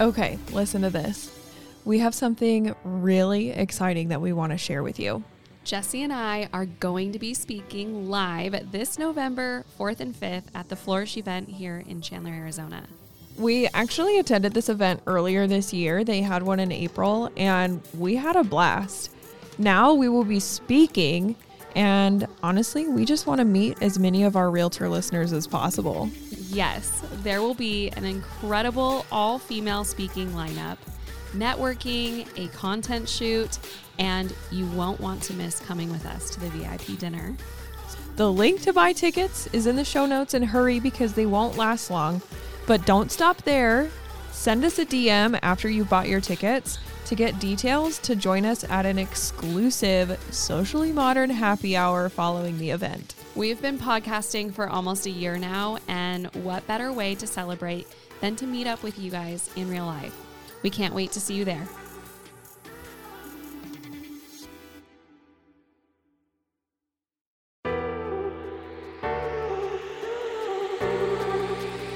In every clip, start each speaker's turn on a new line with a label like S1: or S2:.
S1: Okay, listen to this. We have something really exciting that we want to share with you.
S2: Jesse and I are going to be speaking live this November 4th and 5th at the Flourish event here in Chandler, Arizona.
S1: We actually attended this event earlier this year. They had one in April and we had a blast. Now we will be speaking, and honestly, we just want to meet as many of our realtor listeners as possible.
S2: Yes, there will be an incredible all female speaking lineup, networking, a content shoot, and you won't want to miss coming with us to the VIP dinner.
S1: The link to buy tickets is in the show notes and hurry because they won't last long. But don't stop there. Send us a DM after you've bought your tickets to get details to join us at an exclusive socially modern happy hour following the event.
S2: We've been podcasting for almost a year now, and what better way to celebrate than to meet up with you guys in real life? We can't wait to see you there.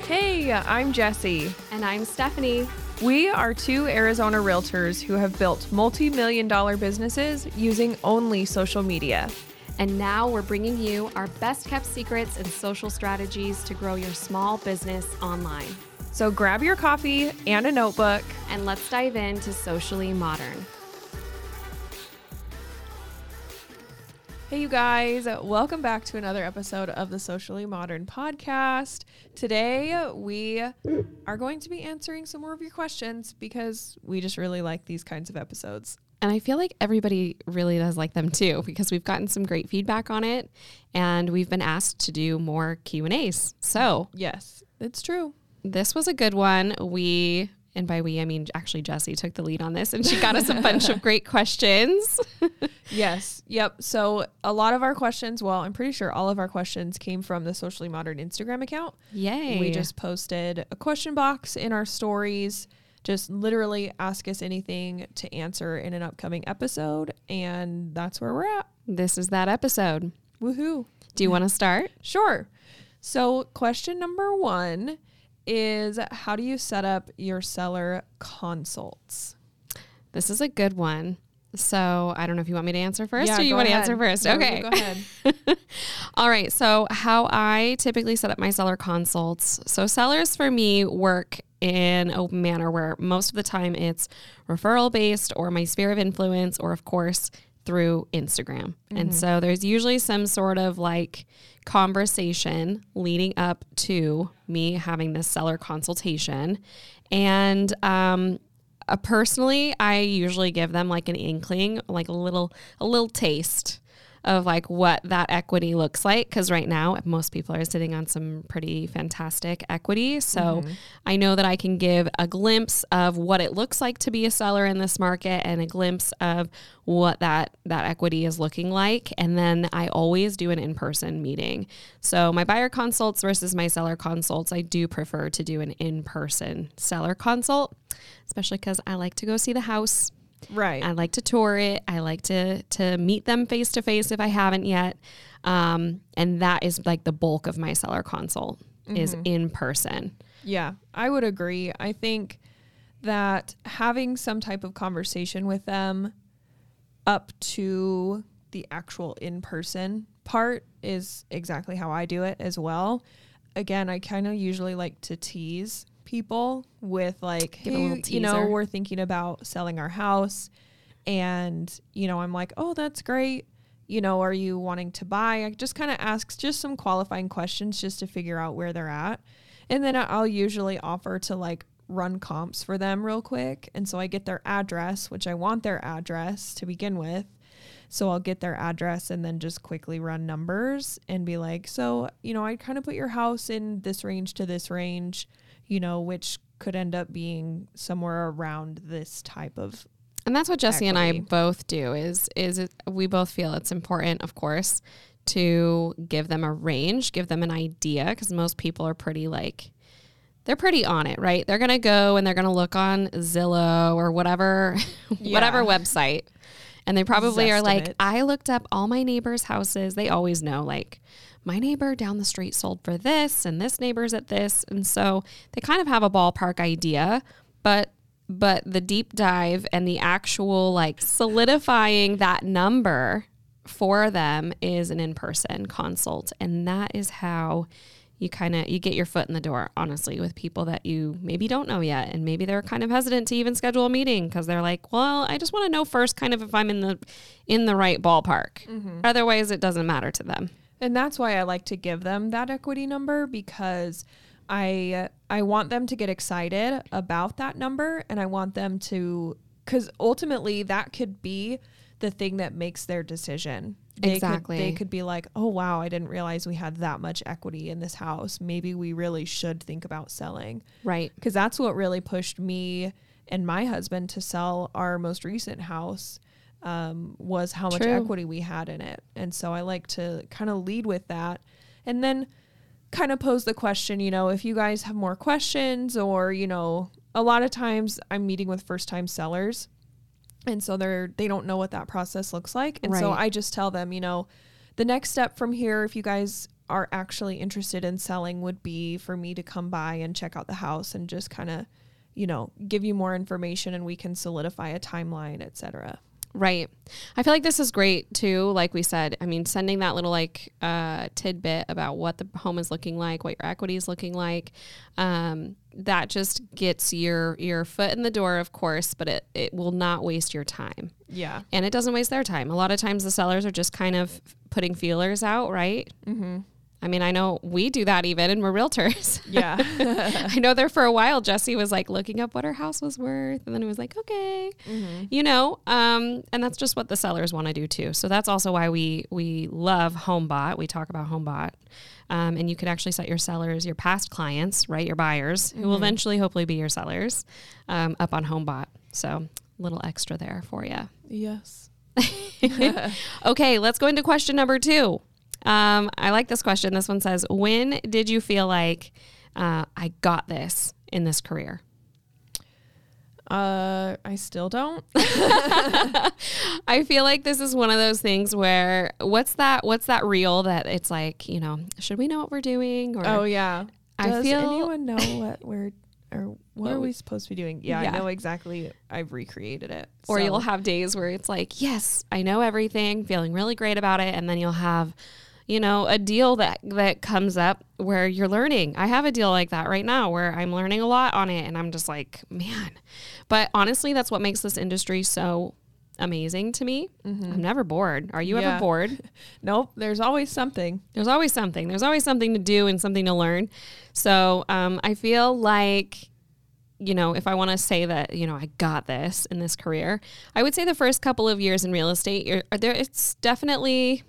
S1: Hey, I'm Jesse.
S2: And I'm Stephanie.
S1: We are two Arizona realtors who have built multi million dollar businesses using only social media.
S2: And now we're bringing you our best kept secrets and social strategies to grow your small business online.
S1: So grab your coffee and a notebook.
S2: And let's dive into Socially Modern.
S1: Hey, you guys, welcome back to another episode of the Socially Modern podcast. Today, we are going to be answering some more of your questions because we just really like these kinds of episodes.
S2: And I feel like everybody really does like them too because we've gotten some great feedback on it and we've been asked to do more Q&As. So,
S1: yes, it's true.
S2: This was a good one. We and by we I mean actually Jesse took the lead on this and she got us a bunch of great questions.
S1: yes. Yep. So a lot of our questions, well, I'm pretty sure all of our questions came from the Socially Modern Instagram account.
S2: Yay.
S1: We just posted a question box in our stories. Just literally ask us anything to answer in an upcoming episode. And that's where we're at.
S2: This is that episode.
S1: Woohoo.
S2: Do you want to start?
S1: Sure. So, question number one is How do you set up your seller consults?
S2: This is a good one. So, I don't know if you want me to answer first
S1: Yeah,
S2: or you want to answer first.
S1: No,
S2: okay.
S1: go ahead.
S2: All right. So, how I typically set up my seller consults. So, sellers for me work in a manner where most of the time it's referral based or my sphere of influence, or of course, through Instagram. And so, there's usually some sort of like conversation leading up to me having this seller consultation. And, um, uh, personally, I usually give them like an inkling, like a little a little taste of like what that equity looks like because right now most people are sitting on some pretty fantastic equity. So mm-hmm. I know that I can give a glimpse of what it looks like to be a seller in this market and a glimpse of what that that equity is looking like and then I always do an in-person meeting. So my buyer consults versus my seller consults, I do prefer to do an in-person seller consult, especially cuz I like to go see the house.
S1: Right.
S2: I like to tour it. I like to to meet them face to face if I haven't yet. Um, and that is like the bulk of my seller consult is in person.
S1: Yeah, I would agree. I think that having some type of conversation with them up to the actual in person part is exactly how I do it as well. Again, I kind of usually like to tease people with like, hey, you know, we're thinking about selling our house. And, you know, I'm like, oh, that's great. You know, are you wanting to buy? I just kind of ask just some qualifying questions just to figure out where they're at. And then I'll usually offer to like run comps for them real quick. And so I get their address, which I want their address to begin with. So I'll get their address and then just quickly run numbers and be like, so, you know, I kind of put your house in this range to this range, you know, which could end up being somewhere around this type of
S2: And that's what Jesse and I both do is is it, we both feel it's important, of course, to give them a range, give them an idea because most people are pretty like they're pretty on it, right? They're gonna go and they're gonna look on Zillow or whatever whatever website. And they probably are like, I looked up all my neighbors' houses. They always know, like, my neighbor down the street sold for this and this neighbor's at this. And so they kind of have a ballpark idea, but but the deep dive and the actual like solidifying that number for them is an in-person consult. And that is how you kind of you get your foot in the door honestly with people that you maybe don't know yet. And maybe they're kind of hesitant to even schedule a meeting because they're like well i just want to know first kind of if i'm in the in the right ballpark. Mm-hmm. Otherwise it doesn't matter to them
S1: And that's why I like to give them that equity number because I I want them to get excited about that number and I want them to cuz ultimately that could be the thing that makes their decision. They
S2: Exactly.
S1: Could, they could be like, "Oh wow, I didn't realize we had that much equity in this house. Maybe we really should think about selling."
S2: right
S1: because that's what really pushed me and my husband to sell our most recent house um, was how much
S2: True.
S1: equity we had in it. And so i like to kind of lead with that and then kind of pose the question you know if you guys have more questions or you know a lot of times i'm meeting with first time sellers and so they're they don't know what that process looks like. And so i just tell them you know the next step from here if you guys are actually interested in selling would be for me to come by and check out the house and just kind of you know give you more information and we can solidify a timeline etc
S2: Right. I feel like this is great too. Like we said, I mean, sending that little like uh, tidbit about what the home is looking like, what your equity is looking like, um, that just gets your your foot in the door, of course, but it it will not waste your time,
S1: yeah
S2: and it doesn't waste their time. A lot of times, the sellers are just kind of putting feelers out, right?
S1: mm-hmm.
S2: I mean, I know we do that even, and we're realtors.
S1: yeah
S2: I know there for a while, Jesse was like looking up what her house was worth, and then it was like, okay, you know, um, and that's just what the sellers want to do too. So that's also why we we love HomeBot. We talk about HomeBot, um, and you could actually set your sellers, your past clients, right, your buyers, who will eventually hopefully be your sellers, um, up on HomeBot. So a little extra there for you.
S1: yes
S2: Okay, let's go into question number two. Um, I like this question. This one says, "When did you feel like uh, I got this in this career?"
S1: uh i still don't
S2: I feel like this is one of those things where what's that? What's that reel that it's like, you know, should we know what we're doing? Or
S1: oh yeah
S2: I
S1: does
S2: feel-
S1: anyone know what we're or what are we supposed to be doing yeah,
S2: Yeah.
S1: i know exactly i've recreated it
S2: or
S1: So-
S2: you'll have days where it's like, yes, I know everything, feeling really great about it, and then you'll have, you know, a deal that that comes up where you're learning. I have a deal like that right now where I'm learning a lot on it, and I'm just like, man. But honestly, that's what makes this industry so amazing to me. I'm never bored. Are you
S1: Yeah.
S2: ever bored?
S1: nope there's always something
S2: There's always something. There's always something to do and something to learn. So um, I feel like, you know, if I want to say that, you know, I got this in this career, I would say the first couple of years in real estate, you're, there. It's definitely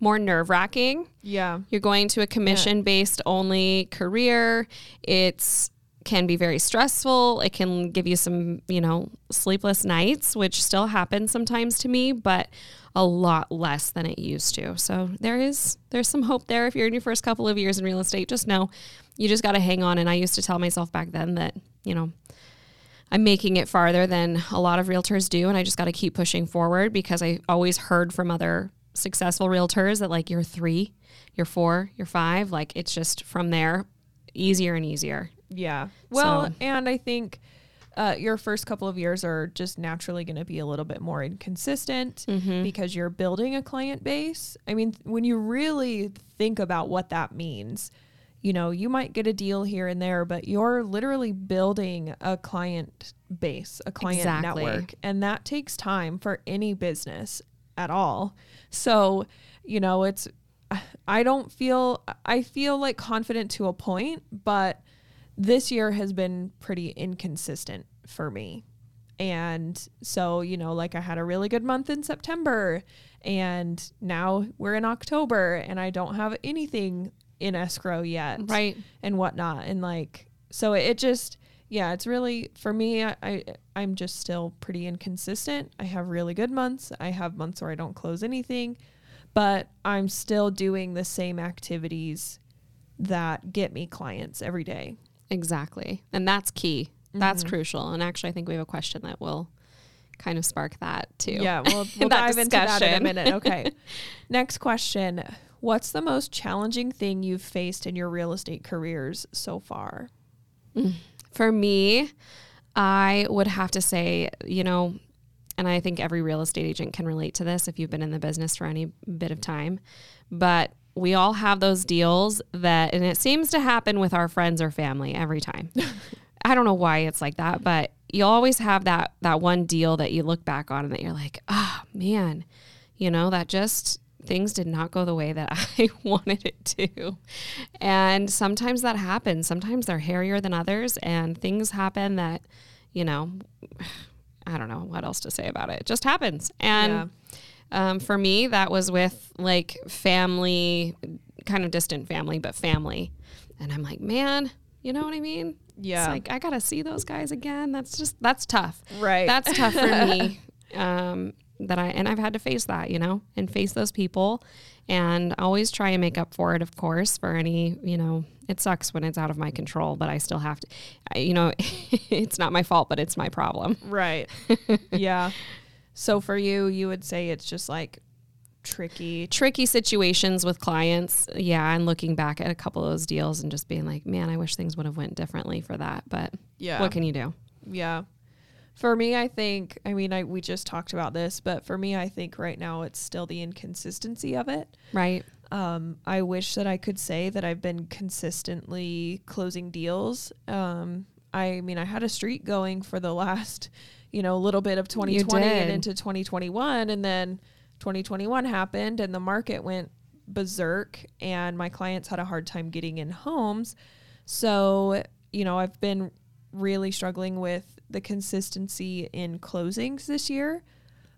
S2: more nerve wracking.
S1: yeah
S2: You're going to a commission based only career. It's can be very stressful. It can give you some, you know, sleepless nights, which still happens sometimes to me, but a lot less than it used to. So there is there's some hope there if you're in your first couple of years in real estate. Just know you just got to hang on and I used to tell myself back then that, you know, I'm making it farther than a lot of realtors do and I just got to keep pushing forward because I always heard from other successful realtors that like you're 3, you're 4, you're 5, like it's just from there easier and easier.
S1: Yeah. Well,
S2: So-
S1: and I think uh, your first couple of years are just naturally going to be a little bit more inconsistent
S2: Mm-hmm.
S1: because you're building a client base. I mean, when you really think about what that means, you know, you might get a deal here and there, but you're literally building a client base, a client
S2: Exactly.
S1: network, and that takes time for any business at all. So, you know, it's I don't feel I feel like confident to a point, but this year has been pretty inconsistent for me. And so, you know, like I had a really good month in September and now we're in October and I don't have anything in escrow yet
S2: Right.
S1: and whatnot. And like, so it just, yeah, it's really, for me, I, I, I'm just still pretty inconsistent. I have really good months. I have months where I don't close anything, but I'm still doing the same activities that get me clients every day.
S2: Exactly. And that's key. That's mm-hmm. crucial. And actually I think we have a question that will kind of spark that too.
S1: Yeah, we'll, we'll dive into that in a minute. Okay. Next question. What's the most challenging thing you've faced in your real estate careers so far? Mm.
S2: For me, I would have to say, you know, and I think every real estate agent can relate to this if you've been in the business for any bit of time, but we all have those deals that, and it seems to happen with our friends or family every time. I don't know why it's like that, but you always have that that one deal that you look back on and that you're like, oh man, you know, that just things did not go the way that I wanted it to. And sometimes that happens. Sometimes they're hairier than others and things happen that, you know, I don't know what else to say about it. It just happens. And yeah. um, for me, that was with like family, kind of distant family, but family. And I'm like, man, you know what I mean?
S1: Yeah.
S2: It's like I gotta see those guys again. That's just that's tough.
S1: Right.
S2: That's tough for me. Um, that I and I've had to face that, you know, and face those people and always try and make up for it, of course, for any, you know, it sucks when it's out of my control, but I still have to, I, you know, it's not my fault, but it's my problem.
S1: Right. yeah. So for you, you would say it's just like tricky
S2: tricky situations with clients yeah and looking back at a couple of those deals and just being like man i wish things would have went differently for that but yeah what can you do
S1: yeah for me i think i mean i we just talked about this but for me i think right now it's still the inconsistency of it.
S2: Right.
S1: Um, i wish that i could say that i've been consistently closing deals. Um, i mean i had a streak going for the last you know little bit of 2020 and into 2021 and then 2021 happened and the market went berserk and my clients had a hard time getting in homes. So, you know, I've been really struggling with the consistency in closings this year.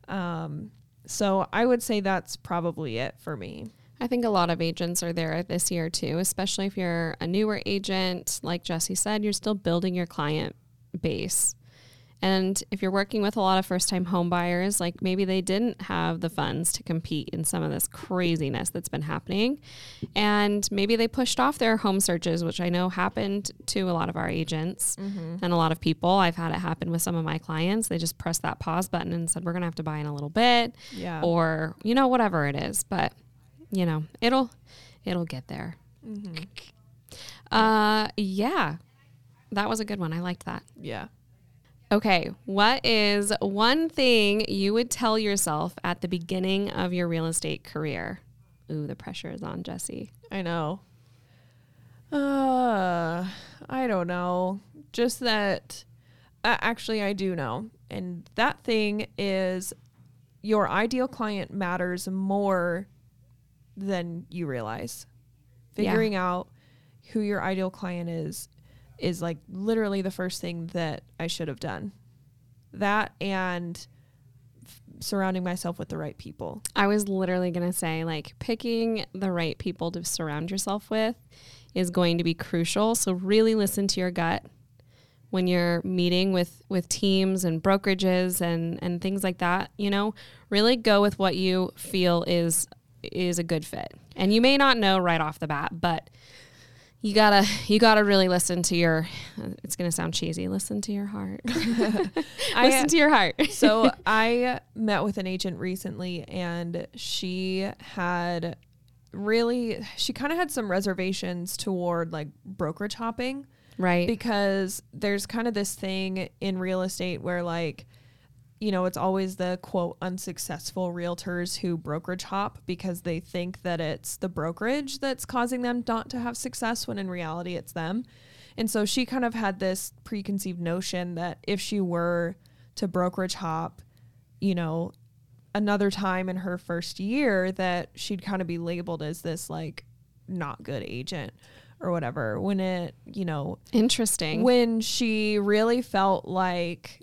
S1: Um, so I would say that's probably it for me.
S2: I think a lot of agents are there this year too, especially if you're a newer agent. Like Jesse said, you're still building your client base. And if you're working with a lot of first time home buyers, like maybe they didn't have the funds to compete in some of this craziness that's been happening. And maybe they pushed off their home searches, which I know happened to a lot of our agents mm-hmm. and a lot of people. I've had it happen with some of my clients. They just pressed that pause button and said, we're going to have to buy in a little bit.
S1: Yeah.
S2: Or, you know, whatever it is. But, you know, it'll, it'll get there. Mm-hmm. Uh, yeah. That was a good one. I liked that.
S1: Yeah.
S2: Okay, what is one thing you would tell yourself at the beginning of your real estate career? Ooh, the pressure is on, Jesse.
S1: I know. Uh, I don't know. Just that uh, actually I do know. And that thing is your ideal client matters more than you realize. Figuring yeah. out who your ideal client is is like literally the first thing that I should have done. That and surrounding myself with the right people.
S2: I was literally going to say, like, picking the right people to surround yourself with is going to be crucial. So, really listen to your gut when you're meeting with with teams and brokerages and and things like that you know really go with what you feel is is a good fit and you may not know right off the bat but you gotta you gotta really listen to your it's gonna sound cheesy listen to your heart. Listen to your heart.
S1: so i met with an agent recently and she had really she kind of had some reservations toward like brokerage hopping.
S2: Right.
S1: Because there's kind of this thing in real estate where like you know, it's always the quote unsuccessful realtors who brokerage hop because they think that it's the brokerage that's causing them not to have success when in reality it's them. And so she kind of had this preconceived notion that if she were to brokerage hop, you know, another time in her first year that she'd kind of be labeled as this like not good agent or whatever when it, you know,
S2: interesting.
S1: When she really felt like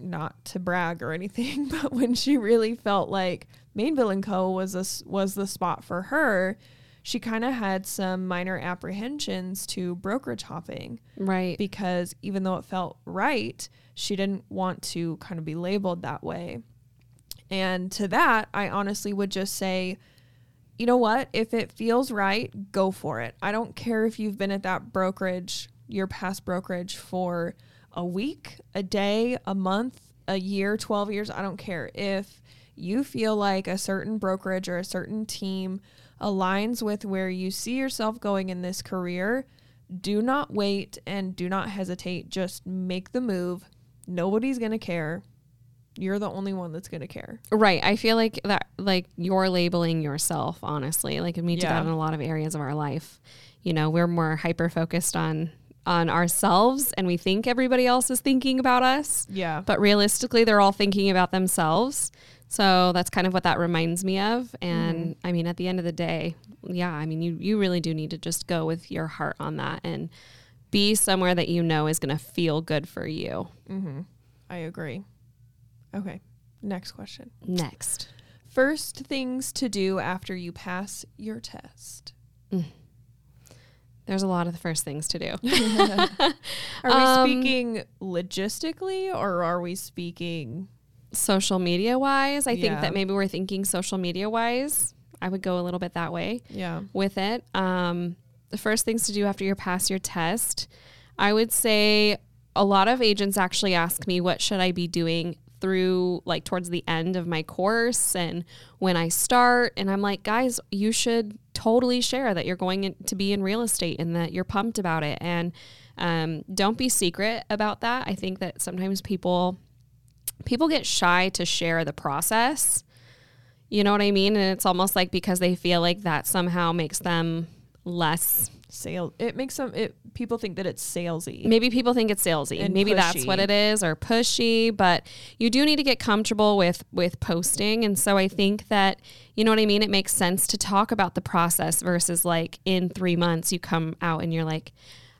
S1: not to brag or anything, but when she really felt like Mainville and Co was a, was the spot for her, she kind of had some minor apprehensions to brokerage hopping.
S2: Right.
S1: Because even though it felt right, she didn't want to kind of be labeled that way. And to that, I honestly would just say, you know what? If it feels right, go for it. I don't care if you've been at that brokerage, your past brokerage for a week, a day, a month, a year, 12 years, I don't care. If you feel like a certain brokerage or a certain team aligns with where you see yourself going in this career, do not wait and do not hesitate. Just make the move, nobody's going to care. You're the only one that's going to care.
S2: Right. I feel like that, like you're labeling yourself, honestly. Like, we do
S1: Yeah.
S2: that in a lot of areas of our life. You know, we're more hyper focused on on ourselves, and we think everybody else is thinking about us,
S1: Yeah.
S2: but realistically, they're all thinking about themselves. So that's kind of what that reminds me of. And I mean, at the end of the day, yeah, I mean, you you really do need to just go with your heart on that and be somewhere that you know is going to feel good for you.
S1: Mm-hmm. I agree. Okay. Next question.
S2: Next.
S1: First things to do after you pass your test.
S2: There's a lot of the first things to do.
S1: Are we
S2: Um,
S1: speaking logistically or are we speaking
S2: social media wise, I think that maybe we're thinking social media wise. I would go a little bit that way
S1: yeah.
S2: with it. Um, the first things to do after you pass your test, I would say a lot of agents actually ask me, what should I be doing through like towards the end of my course and when I start? And I'm like, guys, you should totally share that you're going to be in real estate and that you're pumped about it. And um, don't be secret about that. I think that sometimes people people get shy to share the process. You know what I mean? And it's almost like because they feel like that somehow makes them less.
S1: Sale it makes some it people think that it's salesy.
S2: Maybe people think it's salesy.
S1: And
S2: Maybe that's what it is or pushy, but you do need to get comfortable with with posting. And so I think that you know what I mean? It makes sense to talk about the process versus like in 3 months you come out and you're like,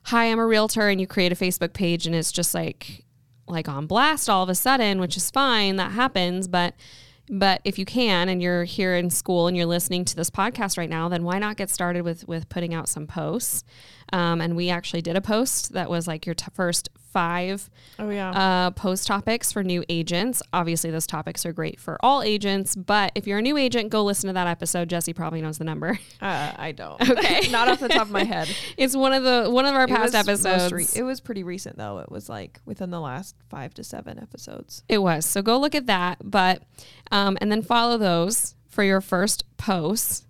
S2: "Hi, I'm a realtor." and you create a Facebook page and it's just like like on blast all of a sudden, which is fine, that happens, but but if you can and you're here in school and you're listening to this podcast right now, then why not get started with with putting out some posts? Um, and we actually did a post that was like your t- first five
S1: Oh yeah.
S2: uh, post topics for new agents. Obviously, those topics are great for all agents, but if you're a new agent, go listen to that episode. Jesse probably knows the number.
S1: Uh, I don't.
S2: Okay.
S1: Not off the top of my head.
S2: It's one of the one of our
S1: It
S2: past episodes.
S1: re- it was pretty recent though. It was like within the last five to seven episodes.
S2: It was. So go look at that. But um, and then follow those for your first posts.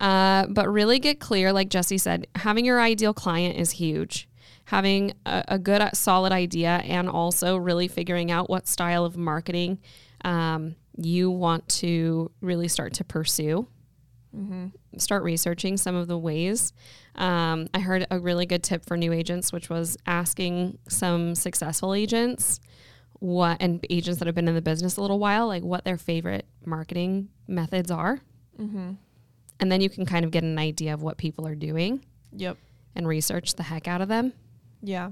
S2: Uh, but really get clear, like Jesse said, having your ideal client is huge. Having a, a good, uh, solid idea, and also really figuring out what style of marketing um, you want to really start to pursue. Start researching some of the ways. Um, I heard a really good tip for new agents, which was asking some successful agents what and agents that have been in the business a little while, like what their favorite marketing methods are.
S1: Mm-hmm.
S2: And then you can kind of get an idea of what people are doing
S1: Yep.
S2: and research the heck out of them.
S1: Yeah.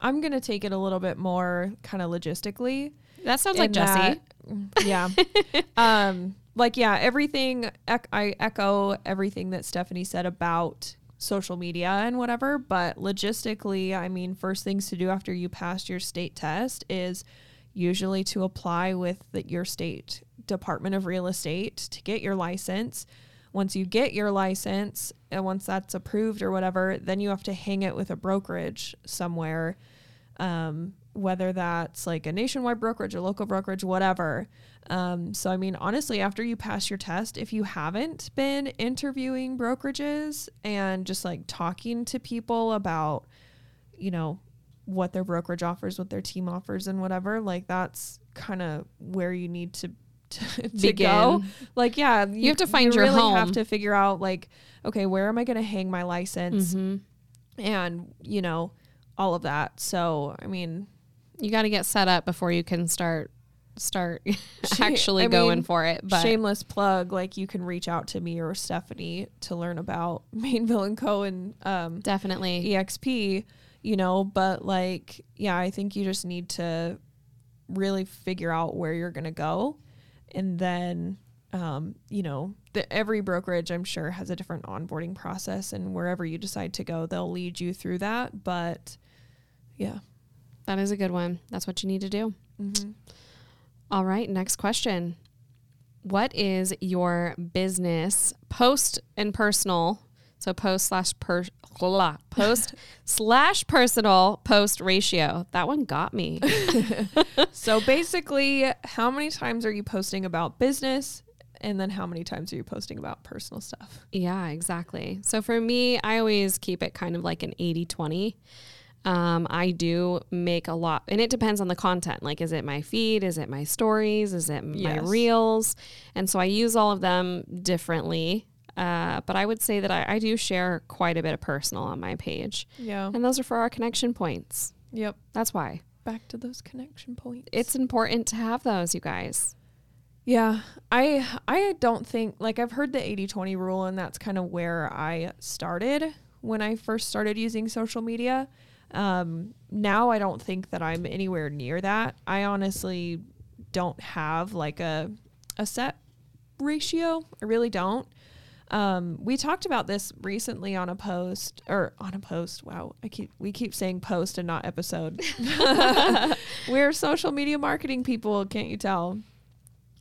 S1: I'm gonna take it a little bit more kind of logistically.
S2: That sounds like Jesse.
S1: yeah. um, like yeah, everything. Ec- I echo everything that Stephanie said about social media and whatever. But logistically, I mean, first things to do after you pass your state test is usually to apply with the, your state Department of Real Estate to get your license. Once you get your license and once that's approved or whatever, then you have to hang it with a brokerage somewhere um, whether that's like a nationwide brokerage or local brokerage, whatever. Um, so, I mean, honestly, after you pass your test, if you haven't been interviewing brokerages and just like talking to people about, you know, what their brokerage offers, what their team offers, and whatever, like that's kind of where you need to. To, to go like yeah
S2: You have to find your
S1: really
S2: home.
S1: have to figure out like okay where am i going to hang my license?
S2: Hmm
S1: and you know all of that. So i mean
S2: You got to get set up before you can start start actually
S1: I
S2: going
S1: mean,
S2: for it. But
S1: shameless plug like you can reach out to me or stephanie to learn about mainville and co. and um,
S2: definitely,
S1: exp you know but like yeah i think you just need to really figure out where you're going to go and then um, you know the, every brokerage i'm sure has a different onboarding process and wherever you decide to go they'll lead you through that but yeah
S2: that is a good one. That's what you need to do.
S1: mm-hmm.
S2: All right, next question. What is your business post and personal? So post slash per blah, post slash personal post ratio. That one got me.
S1: So basically, how many times are you posting about business? And then how many times are you posting about personal stuff?
S2: yeah, exactly. So for me, I always keep it kind of like an 80 20. Um, I do make a lot, and it depends on the content. Like, is it my feed? Is it my stories? Is it my
S1: Yes.
S2: reels? And so I use all of them differently. Uh, but I would say that I, I do share quite a bit of personal on my page.
S1: Yeah.
S2: And those are for our connection points.
S1: Yep.
S2: That's why.
S1: Back to those connection points.
S2: It's important to have those, you guys.
S1: Yeah, I I don't think like I've heard the 80/20 rule and that's kind of where I started when I first started using social media. Um, now I don't think that I'm anywhere near that. I honestly don't have like a a set ratio. I really don't. Um, we talked about this recently on a post or on a post. Wow, I keep we keep saying post and not episode. We're social media marketing people, can't you tell?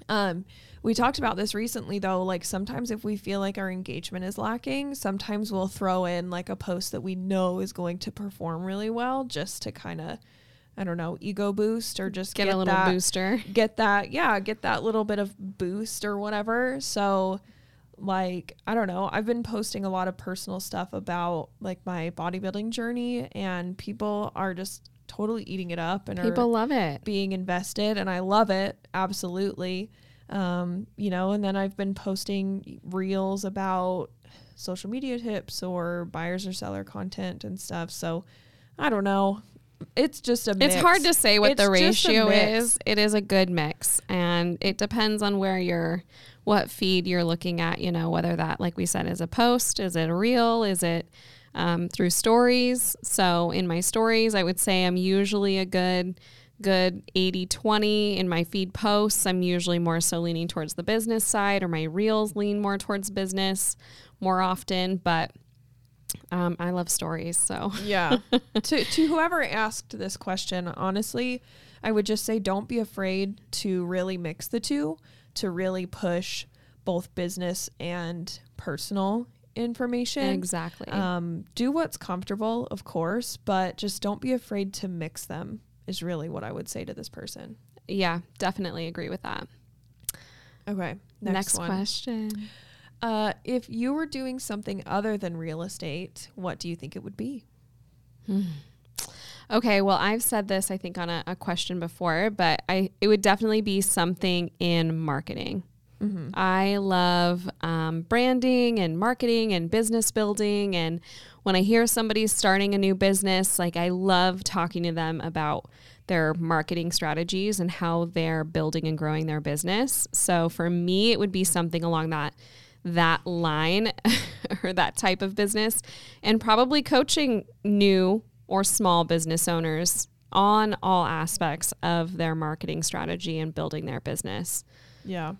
S1: Um, we talked about this recently though. Like sometimes if we feel like our engagement is lacking, sometimes we'll throw in like a post that we know is going to perform really well just to kind of, I don't know, ego boost or just
S2: Get,
S1: get,
S2: a little
S1: that,
S2: booster.
S1: Get that, yeah, get that little bit of boost or whatever. So, like, I don't know. I've been posting a lot of personal stuff about like my bodybuilding journey, and people are just totally eating it up and are
S2: People love it.
S1: being invested and I love it absolutely um, you know and then I've been posting reels about social media tips or buyers or seller content and stuff so I don't know it's just a mix.
S2: It's hard to say what
S1: It's
S2: the ratio is. It is a good mix, and it depends on where you're, what feed you're looking at. You know, whether that, like we said, is a post, is it a reel, is it um, through stories. So in my stories, I would say I'm usually a good good 80 20 in my feed posts i'm usually more so leaning towards the business side or my reels lean more towards business more often but um, i love stories so
S1: yeah to to whoever asked this question honestly i would just say don't be afraid to really mix the two to really push both business and personal information.
S2: Exactly.
S1: Um, do what's comfortable of course but just don't be afraid to mix them is really what i would say to this person.
S2: Yeah definitely agree with that.
S1: Okay
S2: next,
S1: next, one.
S2: question.
S1: Uh, if you were doing something other than real estate what do you think it would be
S2: Okay, well, I've said this I think on a, a question before, but I it would definitely be something in marketing. I love um, branding and marketing and business building, and when I hear somebody's starting a new business, like I love talking to them about their marketing strategies and how they're building and growing their business. So for me, it would be something along that that line or that type of business, and probably coaching new or small business owners on all aspects of their marketing strategy and building their business.
S1: yeah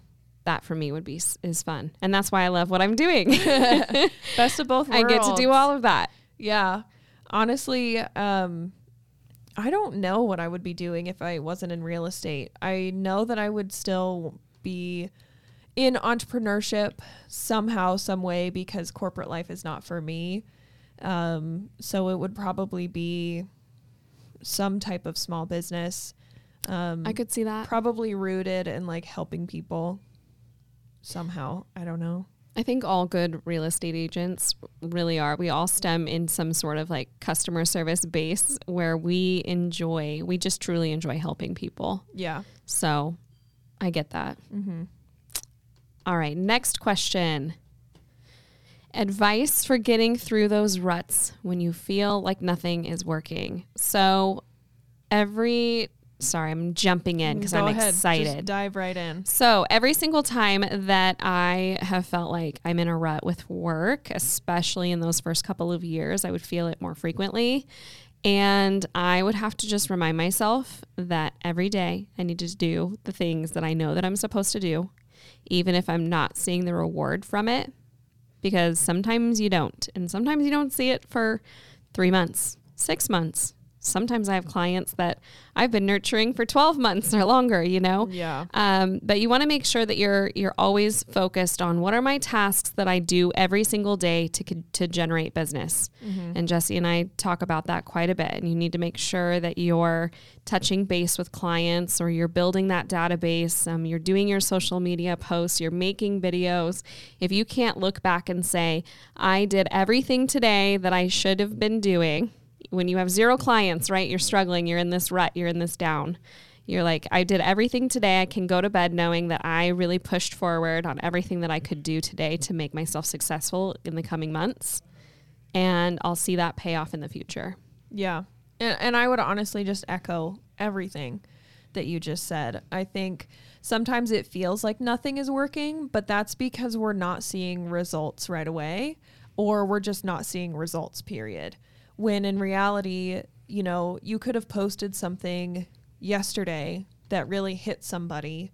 S2: That for me would be is fun, and that's why I love what I'm doing.
S1: best of both worlds.
S2: I get to do all of that.
S1: Yeah. Honestly, um I don't know what I would be doing if I wasn't in real estate. I know that I would still be in entrepreneurship somehow, some way, because corporate life is not for me. Um, so it would probably be some type of small business. Um,
S2: I could see that.
S1: probably rooted in like helping people somehow. I don't know.
S2: I think all good real estate agents really are. We all stem in some sort of like customer service base where we enjoy, we just truly enjoy helping people.
S1: Yeah.
S2: So I get that.
S1: Mm-hmm.
S2: All right, next question. Advice for getting through those ruts when you feel like nothing is working. So every sorry, I'm jumping in because I'm
S1: ahead.
S2: excited.
S1: Just dive right in.
S2: So every single time that I have felt like I'm in a rut with work, especially in those first couple of years, I would feel it more frequently. And I would have to just remind myself that every day I need to do the things that I know that I'm supposed to do, even if I'm not seeing the reward from it, because sometimes you don't. And sometimes you don't see it for three months, six months. Sometimes I have clients that I've been nurturing for 12 months or longer, you know?
S1: Yeah.
S2: Um, but you want to make sure that you're you're always focused on what are my tasks that I do every single day to to generate business. And Jesse and I talk about that quite a bit. And you need to make sure that you're touching base with clients or you're building that database. Um, you're doing your social media posts. You're making videos. If you can't look back and say, "I did everything today that I should have been doing," when you have zero clients, right? You're struggling, you're in this rut, you're in this down. You're like, I did everything today. I can go to bed knowing that I really pushed forward on everything that I could do today to make myself successful in the coming months. And I'll see that pay off in the future.
S1: Yeah. And, and I would honestly just echo everything that you just said. I think sometimes it feels like nothing is working, but that's because we're not seeing results right away or we're just not seeing results, period. When in reality, you know, you could have posted something yesterday that really hit somebody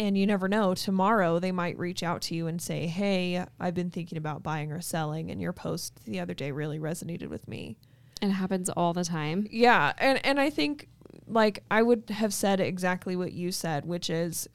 S1: and you never know tomorrow they might reach out to you and say hey i've been thinking about buying or selling and your post the other day really resonated with me.
S2: It happens all the time.
S1: Yeah and and i think like i would have said exactly what you said which is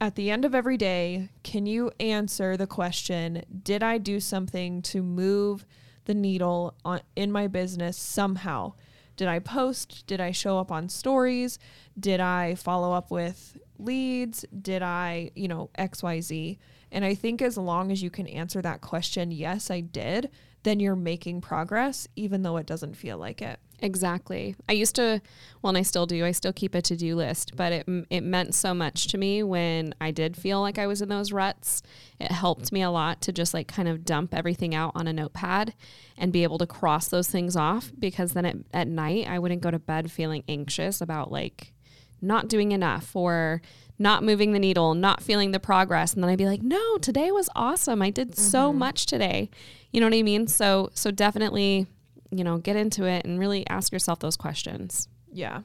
S1: at the end of every day can you answer the question did i do something to move the needle on, in my business somehow did I post? Did I show up on stories? Did I follow up with leads? Did I, you know, XYZ? And I think as long as you can answer that question, yes, I did, then you're making progress, even though it doesn't feel like it.
S2: Exactly. I used to, well, and I still do. I still keep a to do list, but it it meant so much to me when I did feel like I was in those ruts. It helped me a lot to just like kind of dump everything out on a notepad and be able to cross those things off because then at, at night I wouldn't go to bed feeling anxious about like not doing enough or not moving the needle, not feeling the progress, and then I'd be like, "No, today was awesome. I did mm-hmm. so much today." You know what I mean? So so definitely you know, get into it and really ask yourself those questions.
S1: Yeah.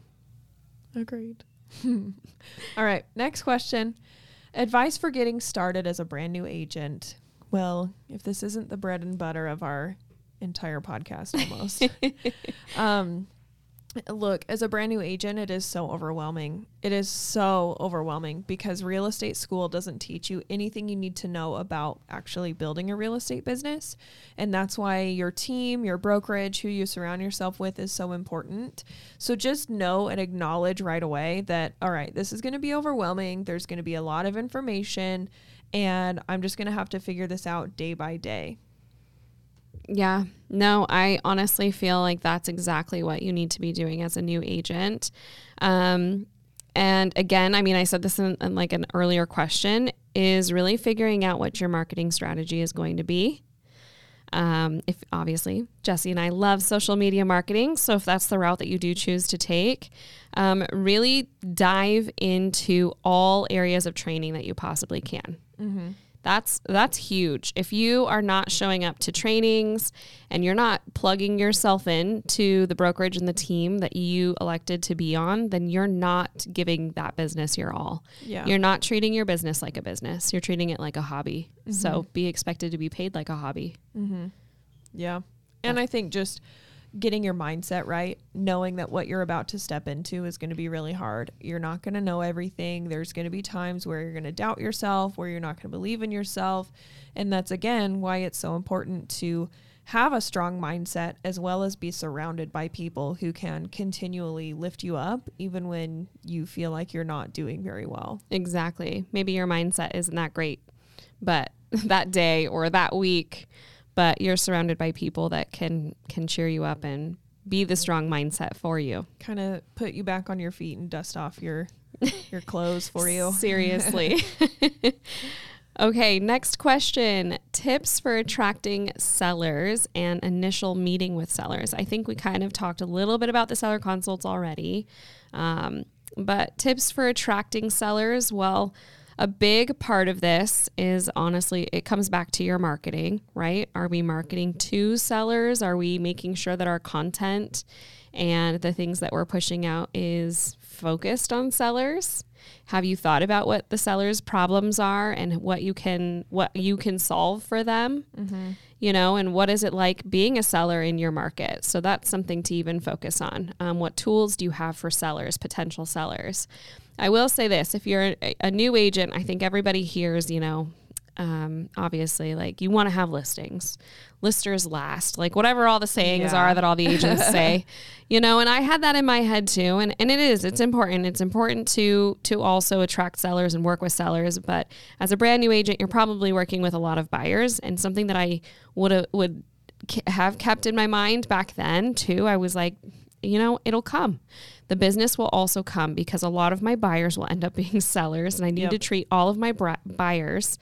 S1: Agreed. All right. Next question. Advice for getting started as a brand new agent. Well, if this isn't the bread and butter of our entire podcast almost. um, Look, as a brand new agent, it is so overwhelming. It is so overwhelming because real estate school doesn't teach you anything you need to know about actually building a real estate business. And that's why your team, your brokerage, who you surround yourself with is so important. So just know and acknowledge right away that, all right, this is going to be overwhelming. There's going to be a lot of information, and I'm just going to have to figure this out day by day.
S2: Yeah. No, I honestly feel like that's exactly what you need to be doing as a new agent. Um, and again, I mean, I said this in, in like an earlier question is really figuring out what your marketing strategy is going to be. Um, if obviously Jesse and I love social media marketing, so if that's the route that you do choose to take, um, really dive into all areas of training that you possibly can. Mm-hmm. That's that's huge. If you are not showing up to trainings and you're not plugging yourself in to the brokerage and the team that you elected to be on, then you're not giving that business your all. Yeah. You're not treating your business like a business. You're treating it like a hobby. Mm-hmm. So be expected to be paid like a hobby.
S1: Mm-hmm. Yeah. And I think just getting your mindset right, knowing that what you're about to step into is going to be really hard. You're not going to know everything. There's going to be times where you're going to doubt yourself, where you're not going to believe in yourself. And that's again why it's so important to have a strong mindset as well as be surrounded by people who can continually lift you up even when you feel like you're not doing very well.
S2: Exactly. Maybe your mindset isn't that great, but that day or that week but you're surrounded by people that can can cheer you up and be the strong mindset for you.
S1: Kind of put you back on your feet and dust off your your clothes for you.
S2: Seriously. okay, next question. Tips for attracting sellers and initial meeting with sellers. I think we kind of talked a little bit about the seller consults already. Um, but tips for attracting sellers, well, a big part of this is honestly, it comes back to your marketing, right? Are we marketing to sellers? Are we making sure that our content and the things that we're pushing out is focused on sellers? Have you thought about what the sellers' problems are and what you can what you can solve for them? Mm-hmm. You know, and what is it like being a seller in your market? So that's something to even focus on. Um, what tools do you have for sellers, potential sellers? I will say this if you're a, a new agent, I think everybody hears, you know, um, obviously, like you want to have listings, listers last, like whatever all the sayings yeah. are that all the agents say, you know. And I had that in my head too, and and it is, it's important. It's important to to also attract sellers and work with sellers. But as a brand new agent, you're probably working with a lot of buyers, and something that I would would have kept in my mind back then too. I was like, you know, it'll come. The business will also come because a lot of my buyers will end up being sellers, and I need
S1: Yep.
S2: to treat all of my buyers,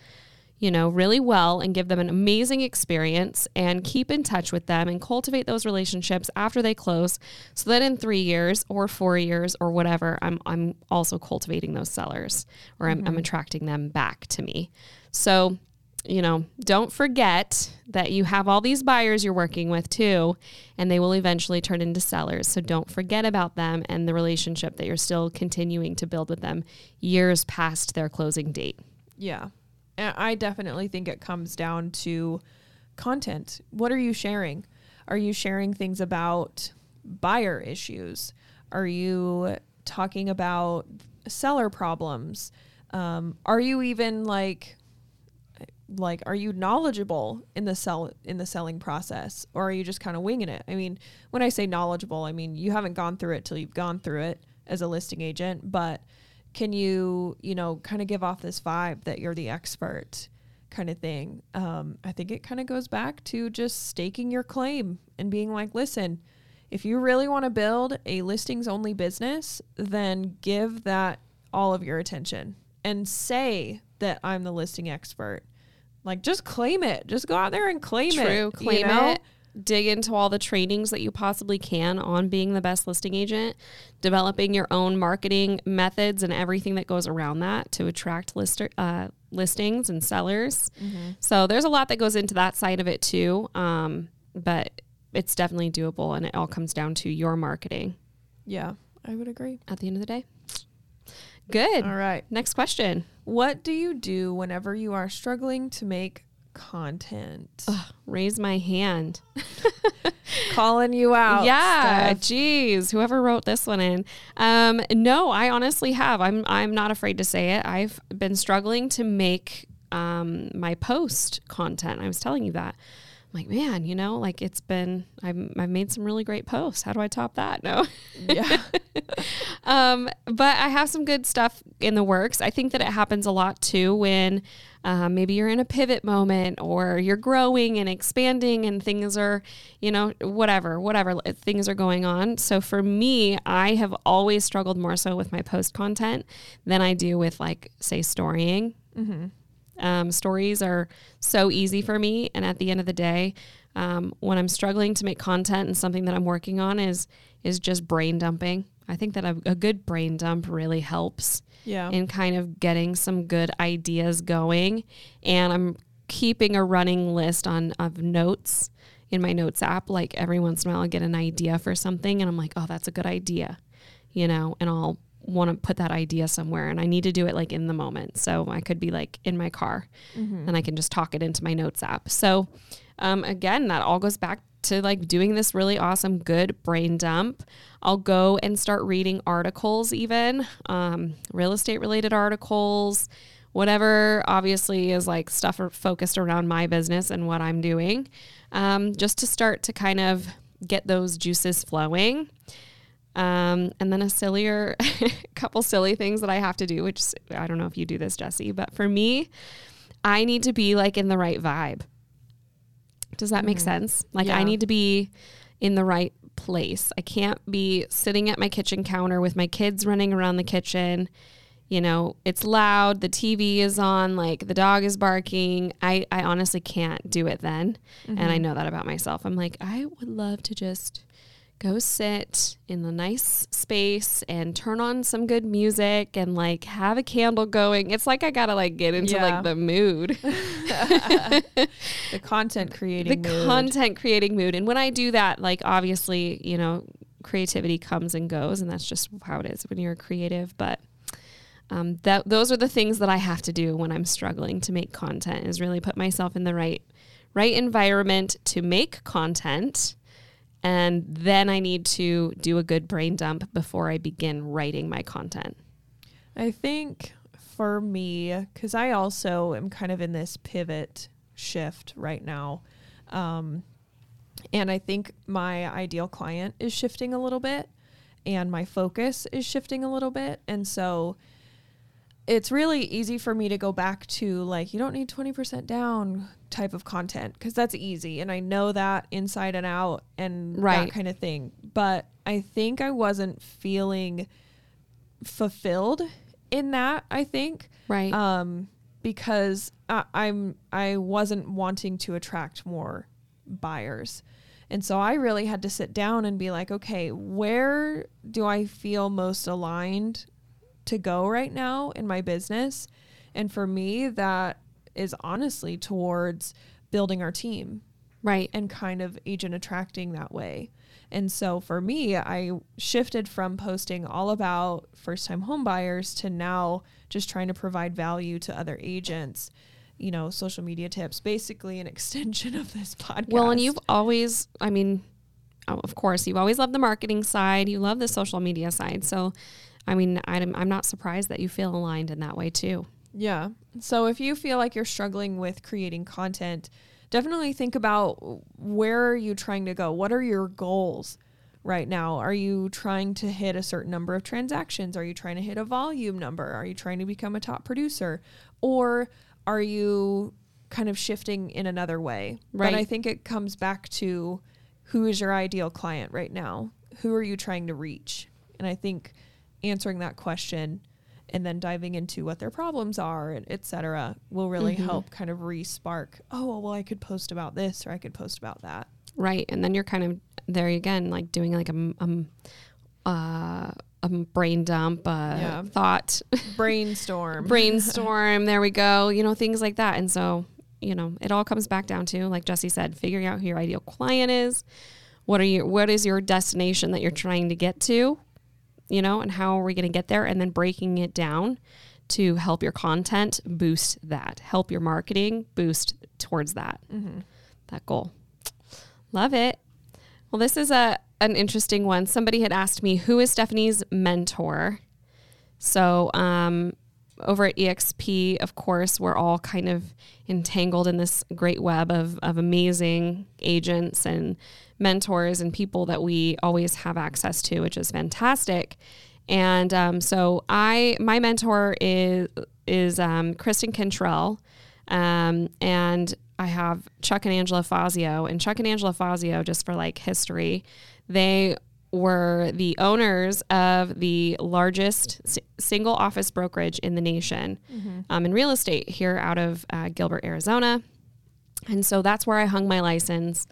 S2: you know, really well and give them an amazing experience and keep in touch with them and cultivate those relationships after they close so that in 3 years or 4 years or whatever I'm I'm also cultivating those sellers or I'm, I'm mm-hmm. attracting them back to me. So, you know, don't forget that you have all these buyers you're working with too, and they will eventually turn into sellers. So don't forget about them and the relationship that you're still continuing to build with them years past their closing date.
S1: Yeah. And I definitely think it comes down to content. What are you sharing? Are you sharing things about buyer issues? Are you talking about seller problems? Um, are you even like like are you knowledgeable in the sell in the selling process or are you just kind of winging it? I mean, when I say knowledgeable, I mean you haven't gone through it till you've gone through it as a listing agent, but can you, you know, kind of give off this vibe that you're the expert kind of thing? Um, I think it kind of goes back to just staking your claim and being like, listen, if you really want to build a listings only business, then give that all of your attention and say that I'm the listing expert. Like just claim it. Just go out there and claim it.
S2: True,
S1: you
S2: claim
S1: know?
S2: it. Dig into all the trainings that you possibly can on being the best listing agent, developing your own marketing methods and everything that goes around that to attract lister, uh, listings and sellers.
S1: Mm-hmm.
S2: So there's a lot that goes into that side of it too. Um, but it's definitely doable, and it all comes down to your marketing
S1: Yeah, I would agree.
S2: at the end of the day. Good.
S1: All right.
S2: Next question.
S1: What do you do whenever you are struggling to make content?
S2: Raise my hand.
S1: Calling you out.
S2: yeah, Jeez, whoever wrote this one in. Um, no, I honestly have. I'm I'm not afraid to say it. I've been struggling to make um, my post content. I was telling you that. I'm like, man, you know, like it's been. I've I've made some really great posts. How do I top that? No.
S1: Yeah.
S2: um, but I have some good stuff in the works. I think that it happens a lot too when um, maybe you're in a pivot moment or you're growing and expanding and things are, you know, whatever, whatever things are going on. So for me, I have always struggled more so with my post content than I do with like, say, storying. Um, stories are so easy for me. And at the end of the day, um, when I'm struggling to make content and something that I'm working on is is just brain dumping. I think that a, a good brain dump really helps
S1: Yeah.
S2: in kind of getting some good ideas going. And I'm keeping a running list on of notes in my notes app. Like every once in a while, I get an idea for something, and I'm like, oh, that's a good idea, you know, and I'll want to put that idea somewhere and I need to do it like in the moment. So I could be like in my car and I can just talk it into my notes app. So um, again, that all goes back to like doing this really awesome, good brain dump. I'll go and start reading articles, even um, real estate related articles, whatever obviously is like stuff focused around my business and what I'm doing, um, just to start to kind of get those juices flowing. Um, and then a sillier, couple silly things that I have to do, which I don't know if you do this, Jessie, but for me, I need to be like in the right vibe. Does that make sense? Like I need to be in the right place. I can't be sitting at my kitchen counter with my kids running around the kitchen. You know, it's loud, the TV is on, like the dog is barking. I, I honestly can't do it then. And I know that about myself. I'm like, I would love to just go sit in the nice space and turn on some good music and like have a candle going. It's like I gotta like get into
S1: Yeah.
S2: like the mood.
S1: the content creating
S2: the
S1: mood.
S2: content creating mood. And when I do that, like obviously, you know, creativity comes and goes, and that's just how it is when you're creative. But um, that those are the things that I have to do when I'm struggling to make content is really put myself in the right right environment to make content. And then I need to do a good brain dump before I begin writing my content.
S1: I think for me, because I also am kind of in this pivot shift right now. Um, and I think my ideal client is shifting a little bit and my focus is shifting a little bit. And so it's really easy for me to go back to like you don't need 20% down type of content because that's easy and I know that inside and out and
S2: Right.
S1: that kind of thing. But I think I wasn't feeling fulfilled in that, I think.
S2: Right.
S1: Um because I, I'm I wasn't wanting to attract more buyers. And so I really had to sit down and be like, okay, where do I feel most aligned to go right now in my business? And for me, that is honestly towards building our team
S2: right.
S1: and kind of agent attracting that way. And so for me, I shifted from posting all about first time home buyers to now just trying to provide value to other agents, you know, social media tips, basically an extension of this podcast.
S2: Well, and you've always, I mean, of course, you've always loved the marketing side. You love the social media side. So, I mean, I'm, I'm not surprised that you feel aligned in that way too.
S1: Yeah. So if you feel like you're struggling with creating content, definitely think about where are you trying to go? What are your goals right now? Are you trying to hit a certain number of transactions? Are you trying to hit a volume number? Are you trying to become a top producer? Or are you kind of shifting in another way?
S2: Right.
S1: But I think it comes back to who is your ideal client right now? Who are you trying to reach? And I think answering that question and then diving into what their problems are and et cetera will really
S2: Mhm.
S1: help kind of re-spark oh well i could post about this or i could post about that
S2: Right. And then you're kind of there again, like doing like a, um, uh, a brain dump, uh,
S1: Yeah.
S2: thought,
S1: brainstorm
S2: brainstorm. there we go. You know, things like that. And so, you know, it all comes back down to, like Jessie said, figuring out who your ideal client is. What are you, what is your destination that you're trying to get to? You know, and how are we going to get there? And then breaking it down to help your content boost that, help your marketing boost towards that, that goal. Love it. Well, this is a an interesting one. Somebody had asked me who is Stephanie's mentor. So, um, over at EXP, of course, we're all kind of entangled in this great web of, of amazing agents and mentors and people that we always have access to, which is fantastic. And um, so, I my mentor is is um, Kristen Cantrell, um, and I have Chuck and Angela Fazio. And Chuck and Angela Fazio, just for like history, they were the owners of the largest s- single office brokerage in the nation um, in real estate here out of uh, Gilbert, Arizona. And so that's where I hung my license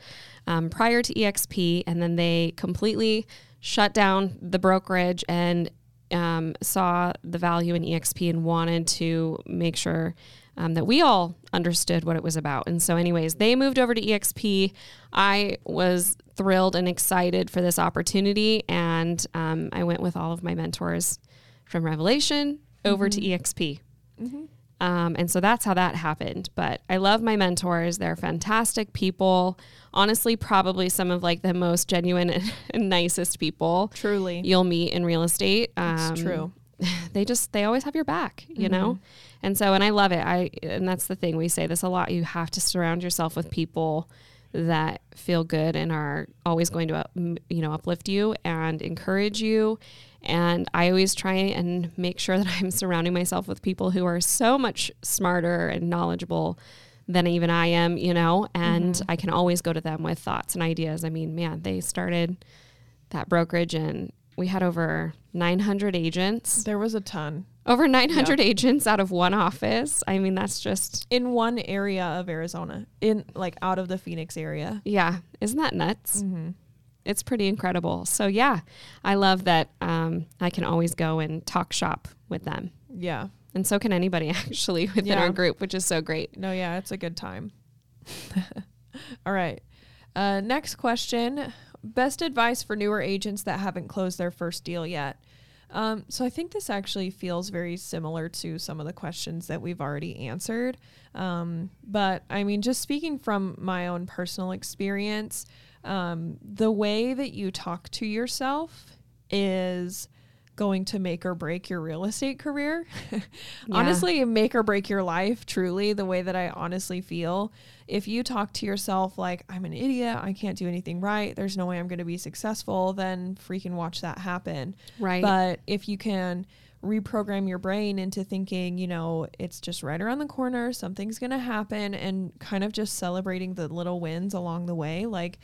S2: um, prior to EXP. And then they completely shut down the brokerage and um, saw the value in EXP and wanted to make sure um, that we all understood what it was about. And so, anyways, they moved over to EXP. I was thrilled and excited for this opportunity. And um, I went with all of my mentors from Revelation over to EXP. Um, and so that's how that happened. But I love my mentors. They're fantastic people. Honestly, probably some of like the most genuine and nicest people
S1: truly
S2: you'll meet in real estate. Um,
S1: true
S2: They just they always have your back, you know. And so and I love it. I and that's the thing we say this a lot. You have to surround yourself with people that feel good and are always going to you know uplift you and encourage you and i always try and make sure that i'm surrounding myself with people who are so much smarter and knowledgeable than even i am you know? And i can always go to them with thoughts and ideas. I mean man they started that brokerage and we had over 900 agents.
S1: There was a ton.
S2: Over 900 agents out of one office. I mean that's just
S1: in one area of arizona in like out of the phoenix area.
S2: Yeah, isn't that nuts?
S1: mm-hmm.
S2: It's pretty incredible. So yeah, I love that um, I can always go and talk shop with them,
S1: yeah
S2: and so can anybody actually within
S1: Yeah.
S2: our group, which is so great.
S1: No, yeah, it's a good time. All right. Uh, next question Best advice for newer agents that haven't closed their first deal yet? Um, so I think this actually feels very similar to some of the questions that we've already answered. Um, but I mean, just speaking from my own personal experience, um, the way that you talk to yourself is going to make or break your real estate career. honestly, make or break your life, truly, the way that I honestly feel. If you talk to yourself like, I'm an idiot, I can't do anything right, there's no way I'm going to be successful, then freaking watch that happen.
S2: Right.
S1: But if you can reprogram your brain into thinking, you know, it's just right around the corner, something's going to happen, and kind of just celebrating the little wins along the way. Like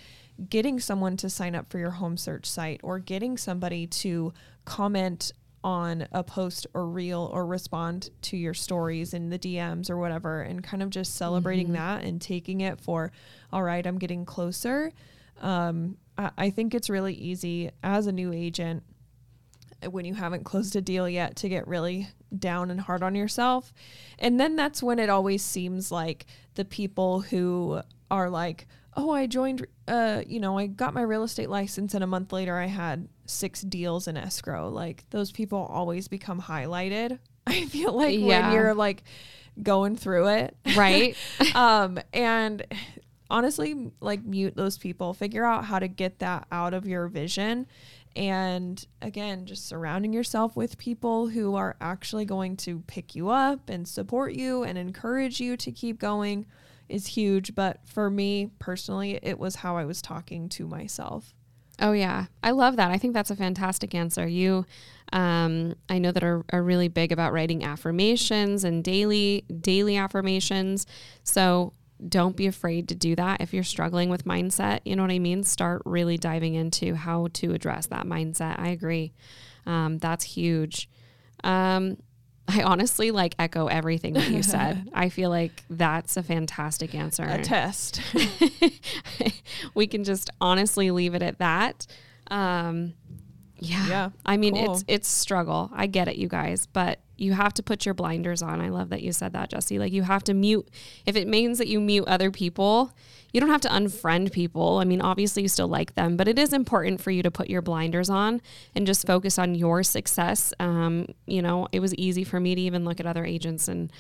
S1: getting someone to sign up for your home search site or getting somebody to comment on a post or reel or respond to your stories in the DMs or whatever and kind of just celebrating mm-hmm. that and taking it for all right I'm getting closer um, I, I think it's really easy as a new agent when you haven't closed a deal yet to get really down and hard on yourself and then that's when it always seems like the people who are like oh, I joined, uh, you know, I got my real estate license and a month later I had six deals in escrow. Like those people always become highlighted. I feel like yeah. when you're like going through it.
S2: Right.
S1: um, and honestly, like mute those people, figure out how to get that out of your vision. And again, just surrounding yourself with people who are actually going to pick you up and support you and encourage you to keep going is huge. But for me personally, it was how I was talking to myself.
S2: Oh yeah, I love that. I think that's a fantastic answer. You, um, I know that are, are really big about writing affirmations and daily daily affirmations. So don't be afraid to do that if you're struggling with mindset. You know what I mean? Start really diving into how to address that mindset. I agree. Um, that's huge. Um, I honestly like echo everything that you said. I feel like that's a fantastic answer.
S1: A test.
S2: we can just honestly leave it at that. Um, yeah. Yeah. I mean, cool. it's it's struggle. I get it, you guys, but you have to put your blinders on. I love that you said that, Jessie. Like you have to mute if it means that you mute other people, you don't have to unfriend people. I mean, obviously you still like them, but it is important for you to put your blinders on and just focus on your success. Um, you know, it was easy for me to even look at other agents and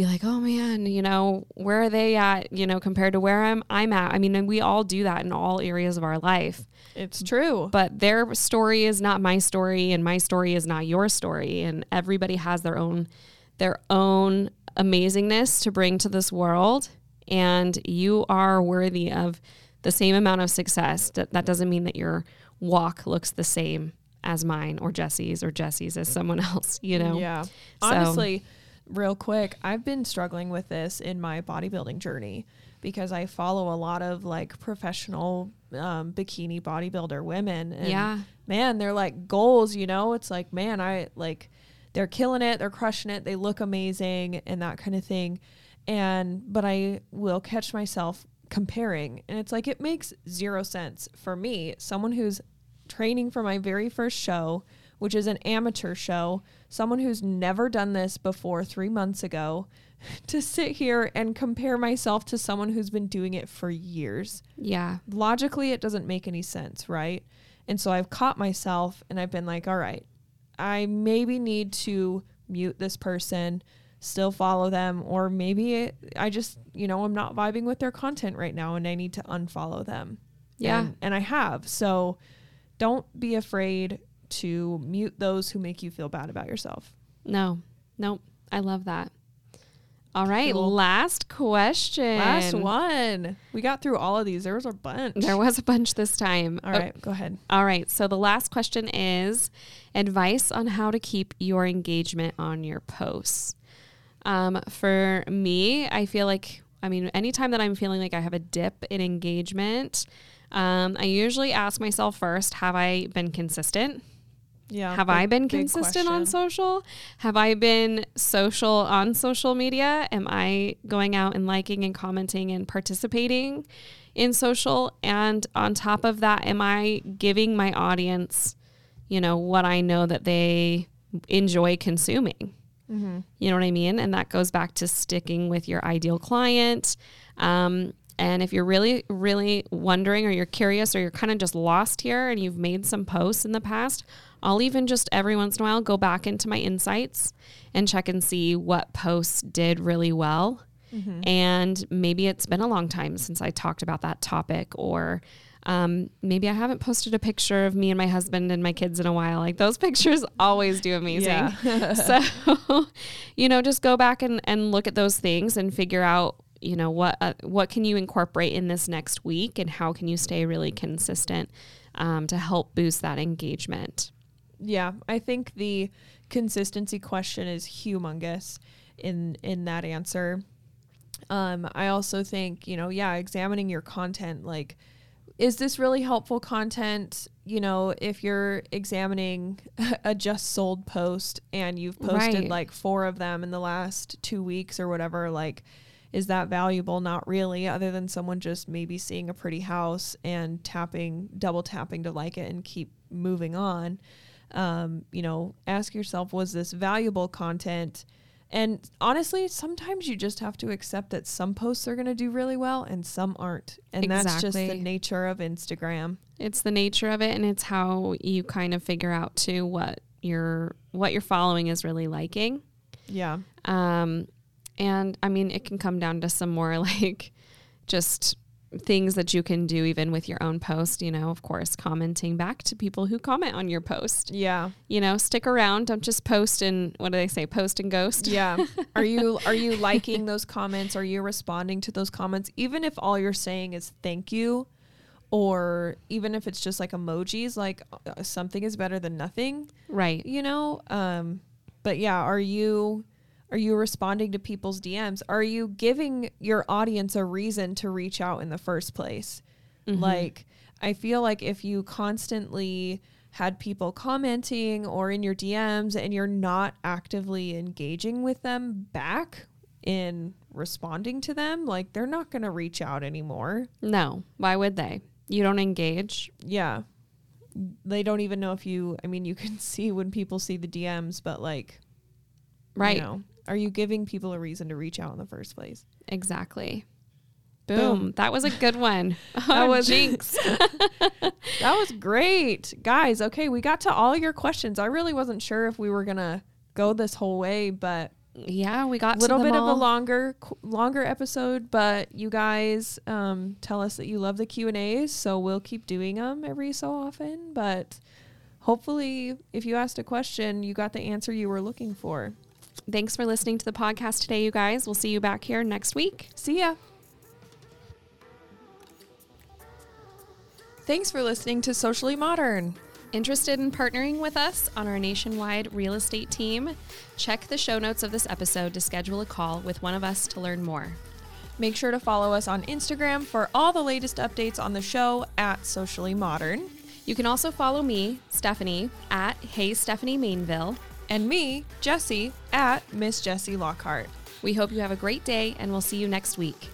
S2: be like, oh man, you know, where are they at, you know, compared to where I'm I'm at. I mean, and we all do that in all areas of our life.
S1: It's true.
S2: But their story is not my story and my story is not your story. And everybody has their own their own amazingness to bring to this world and you are worthy of the same amount of success. That, that doesn't mean that your walk looks the same as mine or Jessie's or Jessie's as someone else, you know?
S1: Yeah. So, Honestly, real quick, I've been struggling with this in my bodybuilding journey because I follow a lot of like professional um, bikini bodybuilder women. And
S2: yeah.
S1: man, they're like goals, you know? It's like, man, I like, they're killing it, they're crushing it, they look amazing and that kind of thing and but I will catch myself comparing and it's like it makes zero sense for me someone who's training for my very first show which is an amateur show someone who's never done this before 3 months ago to sit here and compare myself to someone who's been doing it for years
S2: yeah
S1: logically it doesn't make any sense right and so I've caught myself and I've been like all right I maybe need to mute this person still follow them or maybe I just, you know, I'm not vibing with their content right now and I need to unfollow them.
S2: Yeah.
S1: And, and I have. So don't be afraid to mute those who make you feel bad about yourself.
S2: No. Nope. I love that. All right, cool. last question.
S1: Last one. We got through all of these. There was a bunch.
S2: There was a bunch this time.
S1: All right, oh, go ahead.
S2: All right. So the last question is advice on how to keep your engagement on your posts. Um, for me, I feel like, I mean, anytime that I'm feeling like I have a dip in engagement, um, I usually ask myself first, have I been consistent?
S1: Yeah.
S2: Have big, I been consistent on social? Have I been social on social media? Am I going out and liking and commenting and participating in social? And on top of that, am I giving my audience, you know, what I know that they enjoy consuming? Mm-hmm. You know what I mean? And that goes back to sticking with your ideal client. Um, and if you're really, really wondering or you're curious or you're kind of just lost here and you've made some posts in the past, I'll even just every once in a while go back into my insights and check and see what posts did really well. Mm-hmm. And maybe it's been a long time since I talked about that topic, or um, maybe I haven't posted a picture of me and my husband and my kids in a while. Like those pictures always do amazing. Yeah. so, you know, just go back and, and look at those things and figure out, you know, what uh, what can you incorporate in this next week and how can you stay really consistent um, to help boost that engagement.
S1: Yeah, I think the consistency question is humongous in in that answer. Um, I also think you know, yeah, examining your content, like, is this really helpful content? You know, if you're examining a just sold post and you've posted
S2: Right.
S1: like four of them in the last two weeks or whatever, like, is that valuable? Not really, other than someone just maybe seeing a pretty house and tapping, double tapping to like it and keep moving on. Um, you know, ask yourself, was this valuable content? And honestly, sometimes you just have to accept that some posts are going to do really well and some aren't. And that's just the nature of Instagram.
S2: It's the nature of it and it's how you kind of figure out too what your what your following is really liking.
S1: Yeah.
S2: Um, and I mean, it can come down to some more like just things that you can do even with your own post, you know, of course, commenting back to people who comment on your post.
S1: Yeah.
S2: You know, stick around, don't just post and what do they say, post and ghost?
S1: Yeah. Are you are you liking those comments? Are you responding to those comments even if all you're saying is thank you or even if it's just like emojis like uh, something is better than nothing,
S2: Right.
S1: you know? Um but yeah, are you are you responding to people's DMs? Are you giving your audience a reason to reach out in the first place? Mm-hmm. Like, I feel like if you constantly had people commenting or in your DMs and you're not actively engaging with them back in responding to them, like, they're not going to reach out anymore.
S2: No. Why would they? You don't engage.
S1: Yeah. They don't even know if you, I mean, you can see when people see the DMs, but like,
S2: Right.
S1: You know, are you giving people a reason to reach out in the first place?
S2: Exactly.
S1: Boom.
S2: Boom. That was a good one.
S1: That was-
S2: jinx.
S1: That was great. Guys, okay, we got to all your questions. I really wasn't sure if we were going to go this whole way, but
S2: yeah, we got
S1: a little bit of a longer longer episode, but you guys um, tell us that you love the Q&As, so we'll keep doing them every so often, but hopefully if you asked a question, you got the answer you were looking for.
S2: Thanks for listening to the podcast today, you guys. We'll see you back here next week.
S1: See ya. Thanks for listening to Socially Modern.
S2: Interested in partnering with us on our nationwide real estate team? Check the show notes of this episode to schedule a call with one of us to learn more.
S1: Make sure to follow us on Instagram for all the latest updates on the show at Socially Modern.
S2: You can also follow me, Stephanie, at Hey Stephanie Mainville.
S1: And me, Jessie, at Miss Jessie Lockhart.
S2: We hope you have a great day and we'll see you next week.